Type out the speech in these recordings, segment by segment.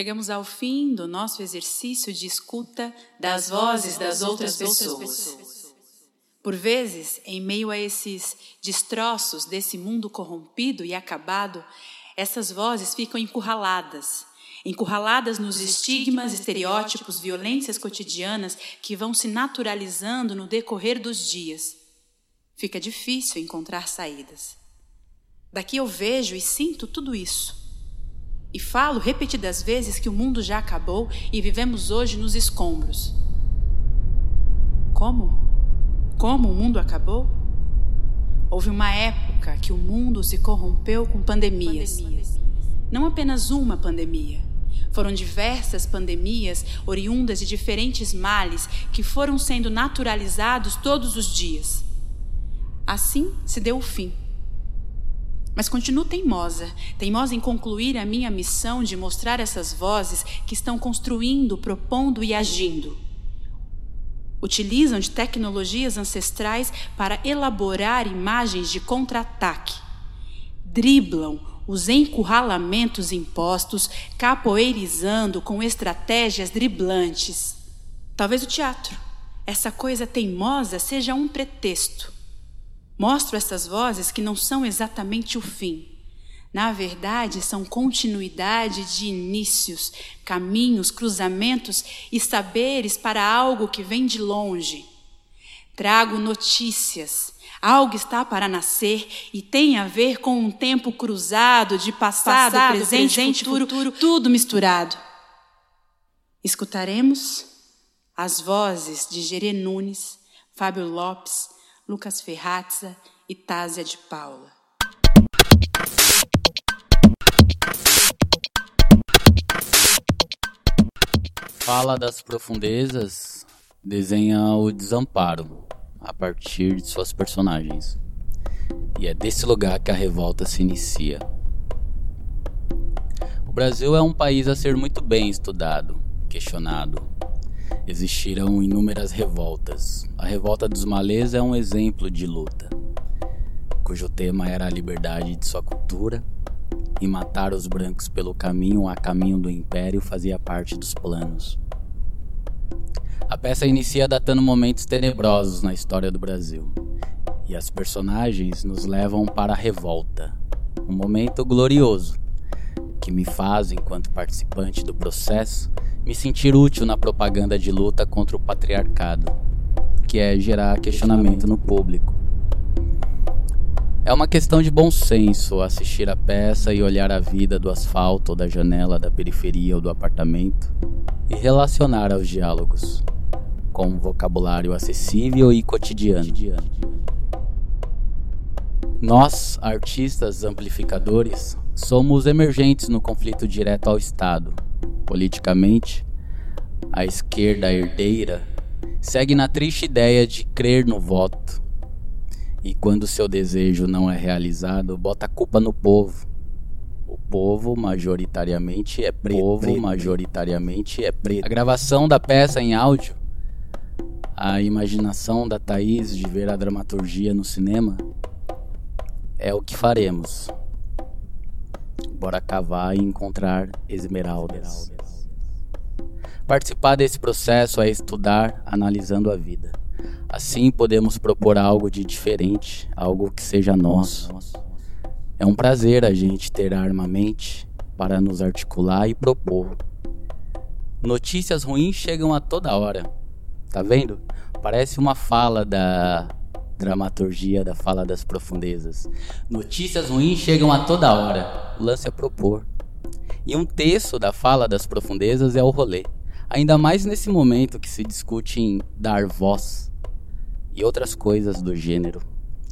Chegamos ao fim do nosso exercício de escuta das vozes das outras pessoas. Por vezes, em meio a esses destroços desse mundo corrompido e acabado, essas vozes ficam encurraladas, encurraladas nos estigmas, estereótipos, violências cotidianas que vão se naturalizando no decorrer dos dias. Fica difícil encontrar saídas. Daqui eu vejo e sinto tudo isso. E falo repetidas vezes que o mundo já acabou e vivemos hoje nos escombros. Como? Como o mundo acabou? Houve uma época que o mundo se corrompeu com pandemias. Não apenas uma pandemia. Foram diversas pandemias oriundas de diferentes males que foram sendo naturalizados todos os dias. Assim se deu o fim. Mas continuo teimosa, teimosa em concluir a minha missão de mostrar essas vozes que estão construindo, propondo e agindo. Utilizam de tecnologias ancestrais para elaborar imagens de contra-ataque. Driblam os encurralamentos impostos, capoeirizando com estratégias driblantes. Talvez o teatro, essa coisa teimosa, seja um pretexto Mostro essas vozes que não são exatamente o fim. Na verdade, são continuidade de inícios, caminhos, cruzamentos e saberes para algo que vem de longe. Trago notícias. Algo está para nascer e tem a ver com um tempo cruzado de passado, passado presente, presente futuro, futuro, tudo misturado. Escutaremos as vozes de Gerê Nunes, Fábio Lopes, Lucas Ferrazza e Tásia de Paula. Fala das profundezas desenha o desamparo a partir de suas personagens. E é desse lugar que a revolta se inicia. O Brasil é um país a ser muito bem estudado, questionado, existiram inúmeras revoltas. A revolta dos malês é um exemplo de luta, cujo tema era a liberdade de sua cultura e matar os brancos pelo caminho a caminho do império fazia parte dos planos. A peça inicia datando momentos tenebrosos na história do Brasil, e as personagens nos levam para a revolta, um momento glorioso que me faz, enquanto participante do processo, me sentir útil na propaganda de luta contra o patriarcado, que é gerar questionamento no público. É uma questão de bom senso assistir a peça e olhar a vida do asfalto ou da janela da periferia ou do apartamento e relacionar aos diálogos com um vocabulário acessível e cotidiano. Nós, artistas amplificadores, somos emergentes no conflito direto ao Estado politicamente, a esquerda herdeira segue na triste ideia de crer no voto. E quando seu desejo não é realizado, bota a culpa no povo. O povo majoritariamente é preto. O povo majoritariamente é preto. A gravação da peça em áudio, a imaginação da Thaís de ver a dramaturgia no cinema, é o que faremos. Bora cavar e encontrar esmeraldas. Participar desse processo é estudar analisando a vida. Assim podemos propor algo de diferente, algo que seja nosso. É um prazer a gente ter armamente para nos articular e propor. Notícias ruins chegam a toda hora. Tá vendo? Parece uma fala da dramaturgia da fala das profundezas. Notícias ruins chegam a toda hora. O lance é propor. E um terço da fala das profundezas é o rolê. Ainda mais nesse momento que se discute em dar voz e outras coisas do gênero.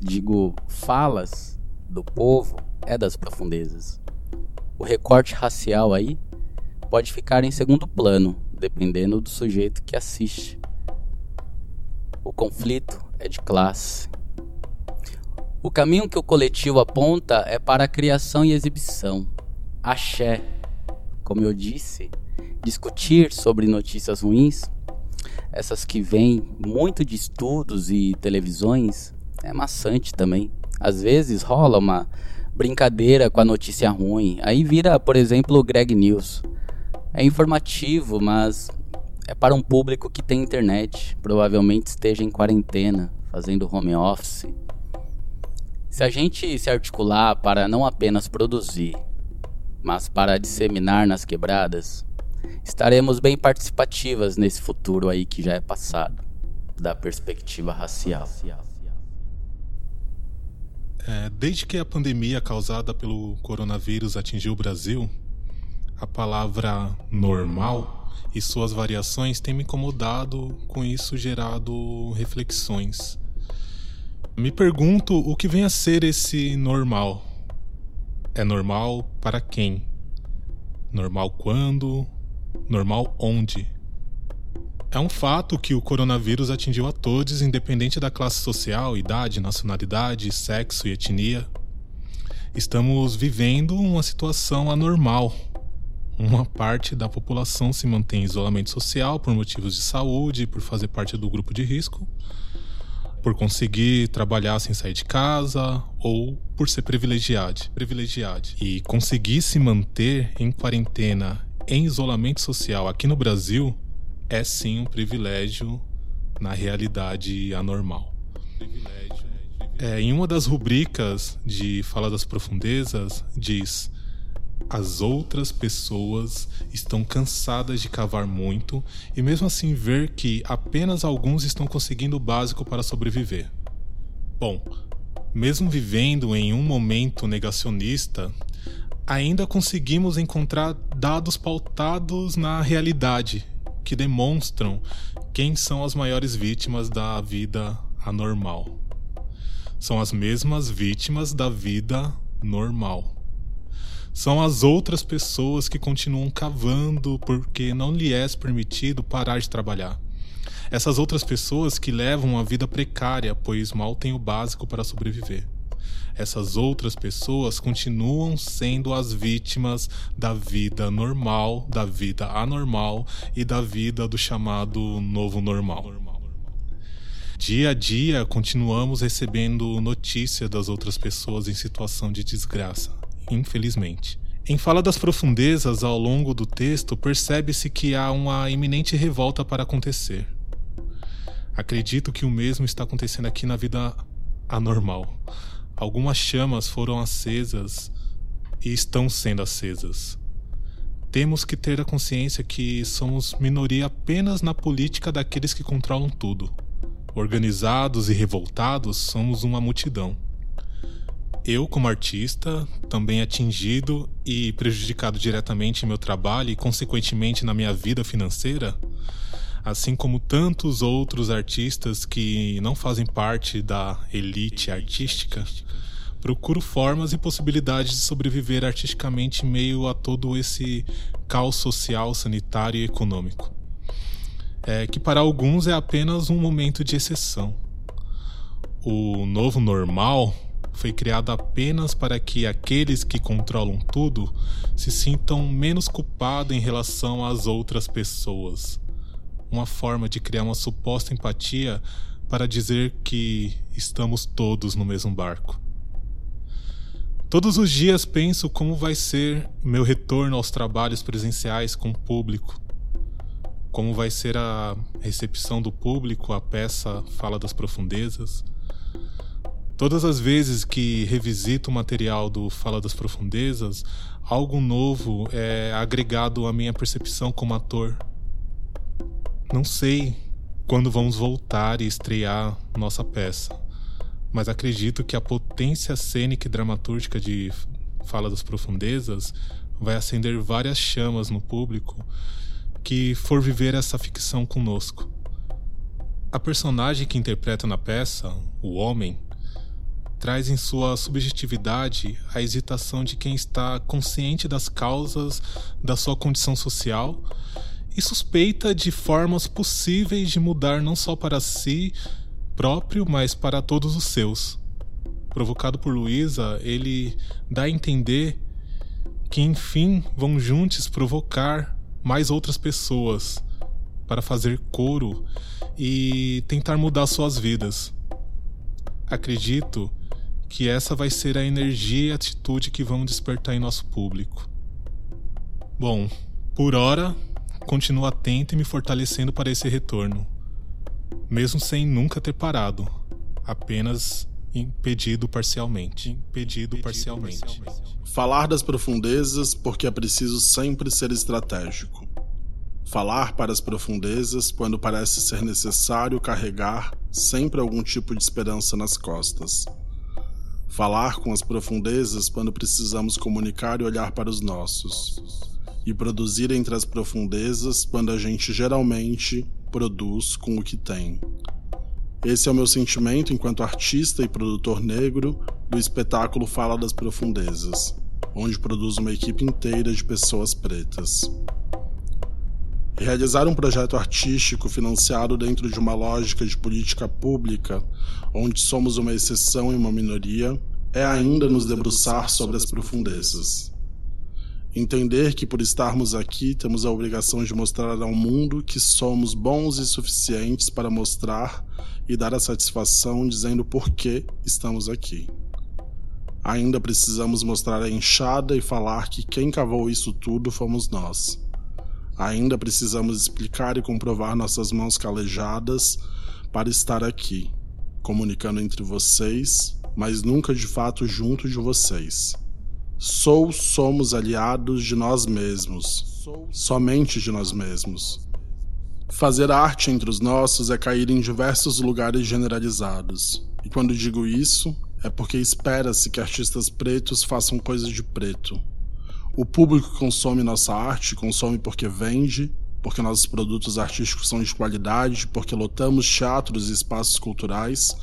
Digo, falas do povo é das profundezas. O recorte racial aí pode ficar em segundo plano, dependendo do sujeito que assiste. O conflito é de classe. O caminho que o coletivo aponta é para a criação e exibição. Axé, como eu disse, discutir sobre notícias ruins, essas que vêm muito de estudos e televisões, é maçante também. Às vezes rola uma brincadeira com a notícia ruim, aí vira, por exemplo, o Greg News. É informativo, mas é para um público que tem internet, provavelmente esteja em quarentena, fazendo home office. Se a gente se articular para não apenas produzir, mas para disseminar nas quebradas, estaremos bem participativas nesse futuro aí que já é passado, da perspectiva racial. É, desde que a pandemia causada pelo coronavírus atingiu o Brasil, a palavra normal e suas variações têm me incomodado, com isso gerado reflexões. Me pergunto o que vem a ser esse normal. É normal para quem? Normal quando? Normal onde? É um fato que o coronavírus atingiu a todos, independente da classe social, idade, nacionalidade, sexo e etnia. Estamos vivendo uma situação anormal uma parte da população se mantém em isolamento social por motivos de saúde, por fazer parte do grupo de risco, por conseguir trabalhar sem sair de casa ou por ser privilegiado, privilegiado. E conseguir se manter em quarentena, em isolamento social aqui no Brasil é sim um privilégio na realidade anormal. É, em uma das rubricas de Fala das Profundezas, diz as outras pessoas estão cansadas de cavar muito e mesmo assim ver que apenas alguns estão conseguindo o básico para sobreviver. Bom, mesmo vivendo em um momento negacionista, ainda conseguimos encontrar dados pautados na realidade que demonstram quem são as maiores vítimas da vida anormal. São as mesmas vítimas da vida normal são as outras pessoas que continuam cavando porque não lhe é permitido parar de trabalhar. Essas outras pessoas que levam uma vida precária, pois mal têm o básico para sobreviver. Essas outras pessoas continuam sendo as vítimas da vida normal, da vida anormal e da vida do chamado novo normal. Dia a dia continuamos recebendo notícia das outras pessoas em situação de desgraça infelizmente. Em Fala das Profundezas, ao longo do texto, percebe-se que há uma iminente revolta para acontecer. Acredito que o mesmo está acontecendo aqui na vida anormal. Algumas chamas foram acesas e estão sendo acesas. Temos que ter a consciência que somos minoria apenas na política daqueles que controlam tudo. Organizados e revoltados, somos uma multidão eu, como artista, também atingido e prejudicado diretamente em meu trabalho e, consequentemente, na minha vida financeira, assim como tantos outros artistas que não fazem parte da elite artística, procuro formas e possibilidades de sobreviver artisticamente em meio a todo esse caos social, sanitário e econômico. É que para alguns é apenas um momento de exceção. O novo normal foi criado apenas para que aqueles que controlam tudo se sintam menos culpados em relação às outras pessoas. Uma forma de criar uma suposta empatia para dizer que estamos todos no mesmo barco. Todos os dias penso como vai ser meu retorno aos trabalhos presenciais com o público. Como vai ser a recepção do público à peça Fala das Profundezas Todas as vezes que revisito o material do Fala das Profundezas, algo novo é agregado à minha percepção como ator. Não sei quando vamos voltar e estrear nossa peça, mas acredito que a potência cênica e dramatúrgica de Fala das Profundezas vai acender várias chamas no público que for viver essa ficção conosco. A personagem que interpreta na peça, o homem, traz em sua subjetividade a hesitação de quem está consciente das causas da sua condição social e suspeita de formas possíveis de mudar não só para si próprio, mas para todos os seus. Provocado por Luísa, ele dá a entender que enfim vão juntos provocar mais outras pessoas para fazer coro e tentar mudar suas vidas. Acredito que essa vai ser a energia e atitude que vão despertar em nosso público. Bom, Por hora, continuo atento e me fortalecendo para esse retorno, mesmo sem nunca ter parado, apenas impedido parcialmente. Impedido parcialmente. Falar das profundezas porque é preciso sempre ser estratégico. Falar para as profundezas quando parece ser necessário carregar sempre algum tipo de esperança nas costas. Falar com as profundezas quando precisamos comunicar e olhar para os nossos. E produzir entre as profundezas quando a gente geralmente produz com o que tem. Esse é o meu sentimento enquanto artista e produtor negro do espetáculo Fala das Profundezas, onde produzo uma equipe inteira de pessoas pretas. Realizar um projeto artístico financiado dentro de uma lógica de política pública, onde somos uma exceção e uma minoria, é ainda nos debruçar sobre as profundezas. Entender que por estarmos aqui temos a obrigação de mostrar ao mundo que somos bons e suficientes para mostrar e dar a satisfação dizendo por que estamos aqui. Ainda precisamos mostrar a enxada e falar que quem cavou isso tudo fomos nós. Ainda precisamos explicar e comprovar nossas mãos calejadas para estar aqui, comunicando entre vocês, mas nunca de fato junto de vocês. Sou somos aliados de nós mesmos, somente de nós mesmos. Fazer arte entre os nossos é cair em diversos lugares generalizados. E quando digo isso, é porque espera-se que artistas pretos façam coisas de preto. O público consome nossa arte consome porque vende, porque nossos produtos artísticos são de qualidade, porque lotamos teatros e espaços culturais,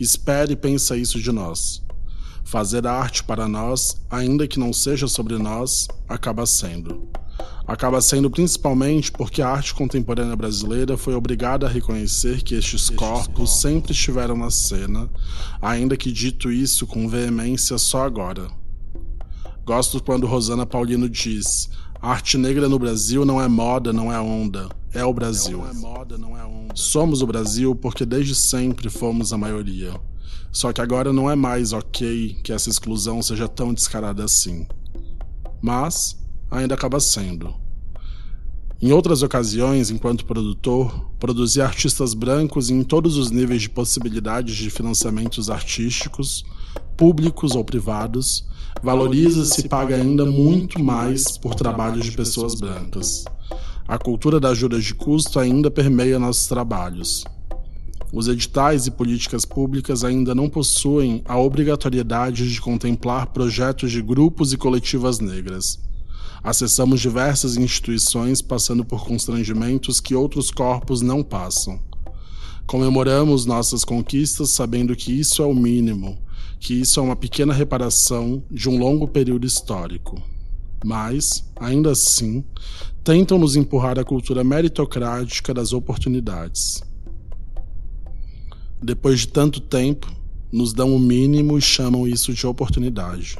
espera e pensa isso de nós. Fazer arte para nós, ainda que não seja sobre nós, acaba sendo acaba sendo principalmente porque a arte contemporânea brasileira foi obrigada a reconhecer que estes corpos sempre estiveram na cena, ainda que dito isso com veemência só agora. Gosto quando Rosana Paulino diz: a arte negra no Brasil não é moda, não é onda, é o Brasil. Somos o Brasil porque desde sempre fomos a maioria. Só que agora não é mais ok que essa exclusão seja tão descarada assim. Mas ainda acaba sendo. Em outras ocasiões, enquanto produtor, produzi artistas brancos em todos os níveis de possibilidades de financiamentos artísticos, públicos ou privados, valoriza-se e paga ainda muito mais por trabalhos de pessoas brancas. A cultura da ajuda de custo ainda permeia nossos trabalhos. Os editais e políticas públicas ainda não possuem a obrigatoriedade de contemplar projetos de grupos e coletivas negras Acessamos diversas instituições passando por constrangimentos que outros corpos não passam. Comemoramos nossas conquistas sabendo que isso é o mínimo, que isso é uma pequena reparação de um longo período histórico. Mas, ainda assim, tentam nos empurrar a cultura meritocrática das oportunidades. Depois de tanto tempo, nos dão o mínimo e chamam isso de oportunidade.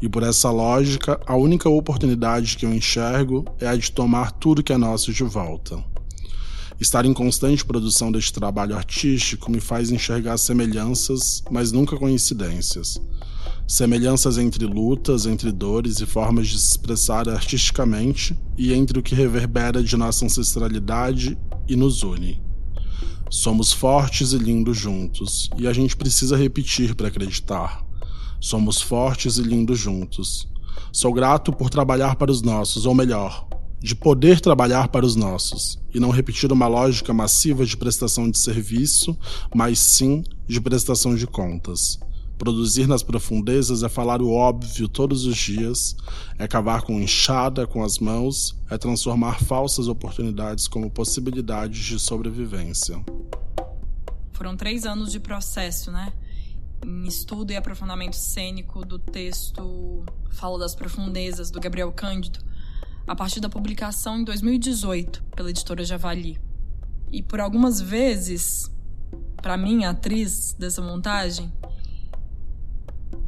E por essa lógica, a única oportunidade que eu enxergo é a de tomar tudo que é nosso de volta. Estar em constante produção deste trabalho artístico me faz enxergar semelhanças, mas nunca coincidências. Semelhanças entre lutas, entre dores e formas de se expressar artisticamente e entre o que reverbera de nossa ancestralidade e nos une. Somos fortes e lindos juntos, e a gente precisa repetir para acreditar. Somos fortes e lindos juntos. Sou grato por trabalhar para os nossos, ou melhor, de poder trabalhar para os nossos, e não repetir uma lógica massiva de prestação de serviço, mas sim de prestação de contas. Produzir nas profundezas é falar o óbvio todos os dias, é cavar com enxada com as mãos, é transformar falsas oportunidades como possibilidades de sobrevivência. Foram três anos de processo, né? em estudo e aprofundamento cênico do texto Fala das Profundezas, do Gabriel Cândido, a partir da publicação em 2018 pela editora Javali. E por algumas vezes, para mim, a atriz dessa montagem,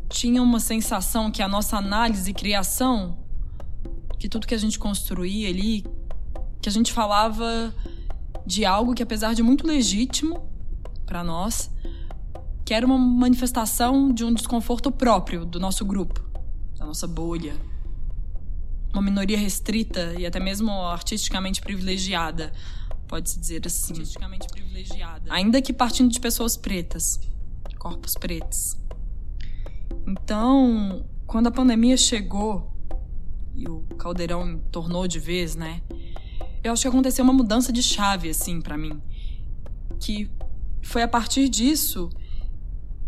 tinha uma sensação que a nossa análise e criação, que tudo que a gente construía ali, que a gente falava de algo que, apesar de muito legítimo para nós, que era uma manifestação de um desconforto próprio do nosso grupo, da nossa bolha. Uma minoria restrita e até mesmo artisticamente privilegiada, pode-se dizer assim. Artisticamente privilegiada. Ainda que partindo de pessoas pretas, corpos pretos. Então, quando a pandemia chegou e o caldeirão tornou de vez, né? Eu acho que aconteceu uma mudança de chave assim para mim, que foi a partir disso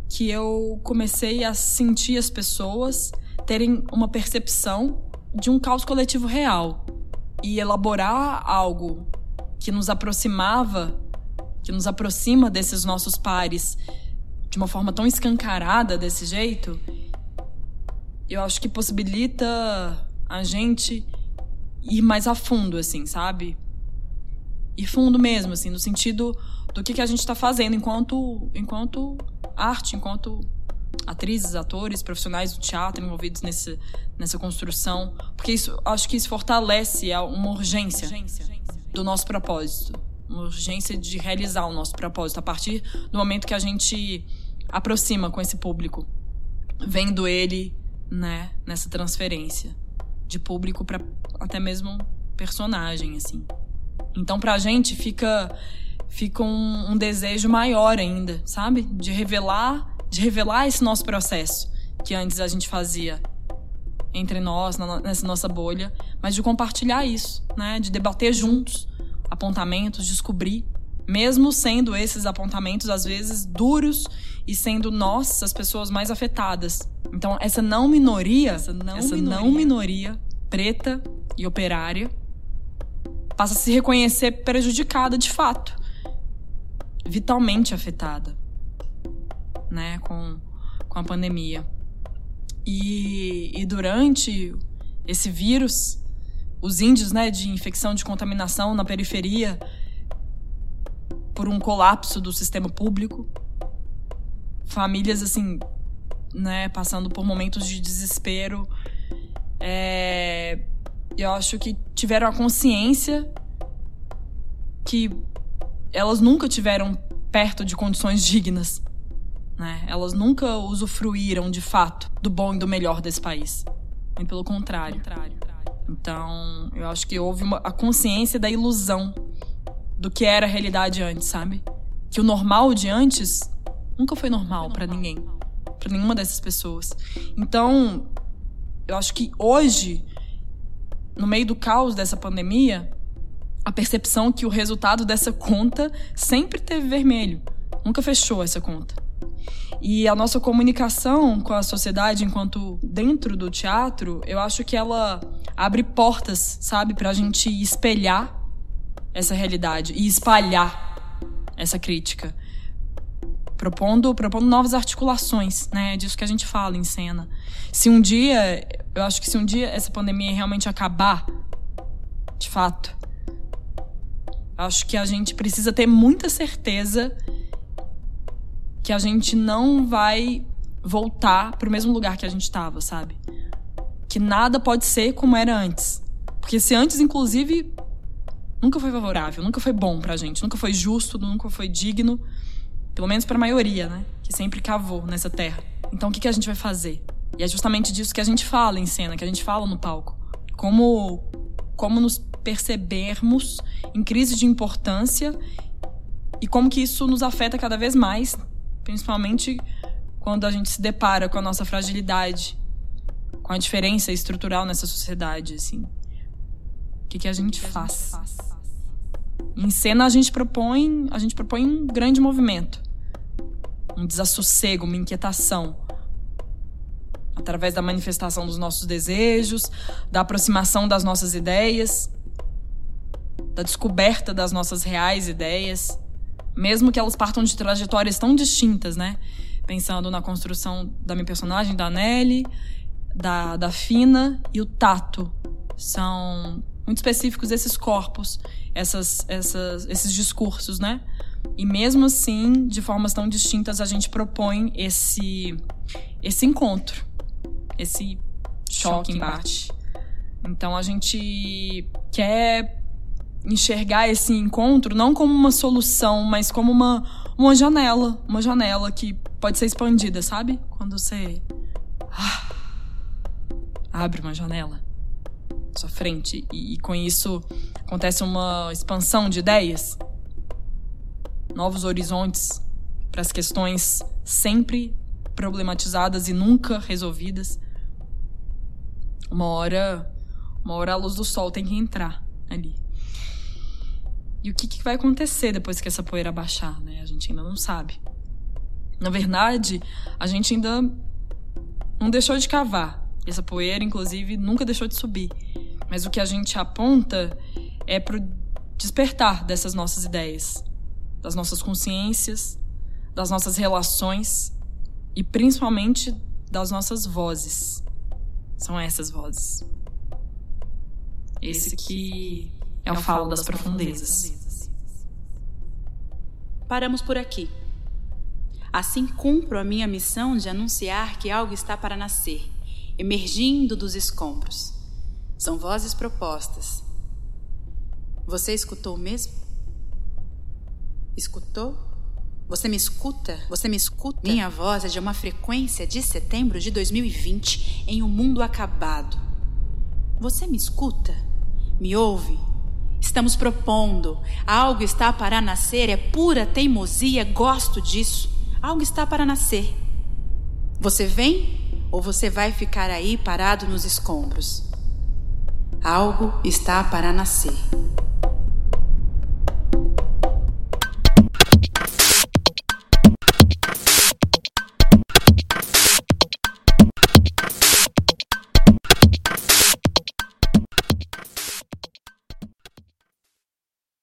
que eu comecei a sentir as pessoas terem uma percepção de um caos coletivo real e elaborar algo que nos aproximava, que nos aproxima desses nossos pares de uma forma tão escancarada desse jeito, eu acho que possibilita a gente ir mais a fundo, assim, sabe? Ir fundo mesmo, assim, no sentido do que, que a gente está fazendo enquanto, enquanto arte, enquanto atrizes, atores, profissionais do teatro envolvidos nesse, nessa construção, porque isso, acho que isso fortalece uma urgência do nosso propósito, uma urgência de realizar o nosso propósito a partir do momento que a gente aproxima com esse público, vendo ele, né, nessa transferência de público para até mesmo personagem, assim. Então, pra gente fica fica um, um desejo maior ainda, sabe? De revelar, de revelar esse nosso processo que antes a gente fazia entre nós, na, nessa nossa bolha, mas de compartilhar isso, né? De debater juntos apontamentos, descobrir, mesmo sendo esses apontamentos às vezes duros e sendo nós as pessoas mais afetadas. Então, essa não minoria, essa não, essa minoria. não minoria preta e operária passa a se reconhecer prejudicada de fato vitalmente afetada, né, com, com a pandemia. E, e durante esse vírus, os índios, né, de infecção, de contaminação na periferia, por um colapso do sistema público, famílias assim, né, passando por momentos de desespero, é, eu acho que tiveram a consciência que elas nunca tiveram perto de condições dignas. Né? Elas nunca usufruíram de fato do bom e do melhor desse país. Muito pelo contrário. Então, eu acho que houve uma, a consciência da ilusão do que era a realidade antes, sabe? Que o normal de antes nunca foi normal para ninguém, para nenhuma dessas pessoas. Então, eu acho que hoje, no meio do caos dessa pandemia, a percepção que o resultado dessa conta sempre teve vermelho, nunca fechou essa conta. E a nossa comunicação com a sociedade enquanto dentro do teatro, eu acho que ela abre portas, sabe, para a gente espelhar essa realidade e espalhar essa crítica. Propondo, propondo novas articulações, né? Disso que a gente fala em cena. Se um dia, eu acho que se um dia essa pandemia realmente acabar, de fato, Acho que a gente precisa ter muita certeza que a gente não vai voltar para o mesmo lugar que a gente estava, sabe? Que nada pode ser como era antes. Porque se antes, inclusive, nunca foi favorável, nunca foi bom pra gente, nunca foi justo, nunca foi digno, pelo menos para a maioria, né? Que sempre cavou nessa terra. Então o que, que a gente vai fazer? E é justamente disso que a gente fala em cena, que a gente fala no palco. Como, como nos percebermos em crise de importância e como que isso nos afeta cada vez mais, principalmente quando a gente se depara com a nossa fragilidade, com a diferença estrutural nessa sociedade, assim. O que, que a gente que faz? A gente faz? Em cena a gente propõe, a gente propõe um grande movimento, um desassossego, uma inquietação, através da manifestação dos nossos desejos, da aproximação das nossas ideias, da descoberta das nossas reais ideias, mesmo que elas partam de trajetórias tão distintas, né? Pensando na construção da minha personagem, da Nelly, da, da Fina e o Tato. São muito específicos esses corpos, essas, essas, esses discursos, né? E mesmo assim, de formas tão distintas, a gente propõe esse, esse encontro, esse choque, choque embate. Então a gente quer enxergar esse encontro não como uma solução, mas como uma, uma janela. Uma janela que pode ser expandida, sabe? Quando você ah, abre uma janela. sua frente e, e com isso acontece uma expansão de ideias, novos horizontes para as questões sempre problematizadas e nunca resolvidas. Uma hora, uma hora a luz do sol tem que entrar ali. E o que, que vai acontecer depois que essa poeira baixar, né? A gente ainda não sabe. Na verdade, a gente ainda não deixou de cavar. Essa poeira, inclusive, nunca deixou de subir. Mas o que a gente aponta é pro despertar dessas nossas ideias, das nossas consciências, das nossas relações e principalmente das nossas vozes. São essas vozes. Esse que é o falo das profundezas. Paramos por aqui. Assim cumpro a minha missão de anunciar que algo está para nascer, emergindo dos escombros. São vozes propostas. Você escutou mesmo? Escutou? Você me escuta? Você me escuta? Minha voz é de uma frequência de setembro de 2020 em um mundo acabado. Você me escuta? Me ouve? Estamos propondo. Algo está para nascer, é pura teimosia, gosto disso. Algo está para nascer. Você vem ou você vai ficar aí parado nos escombros? Algo está para nascer.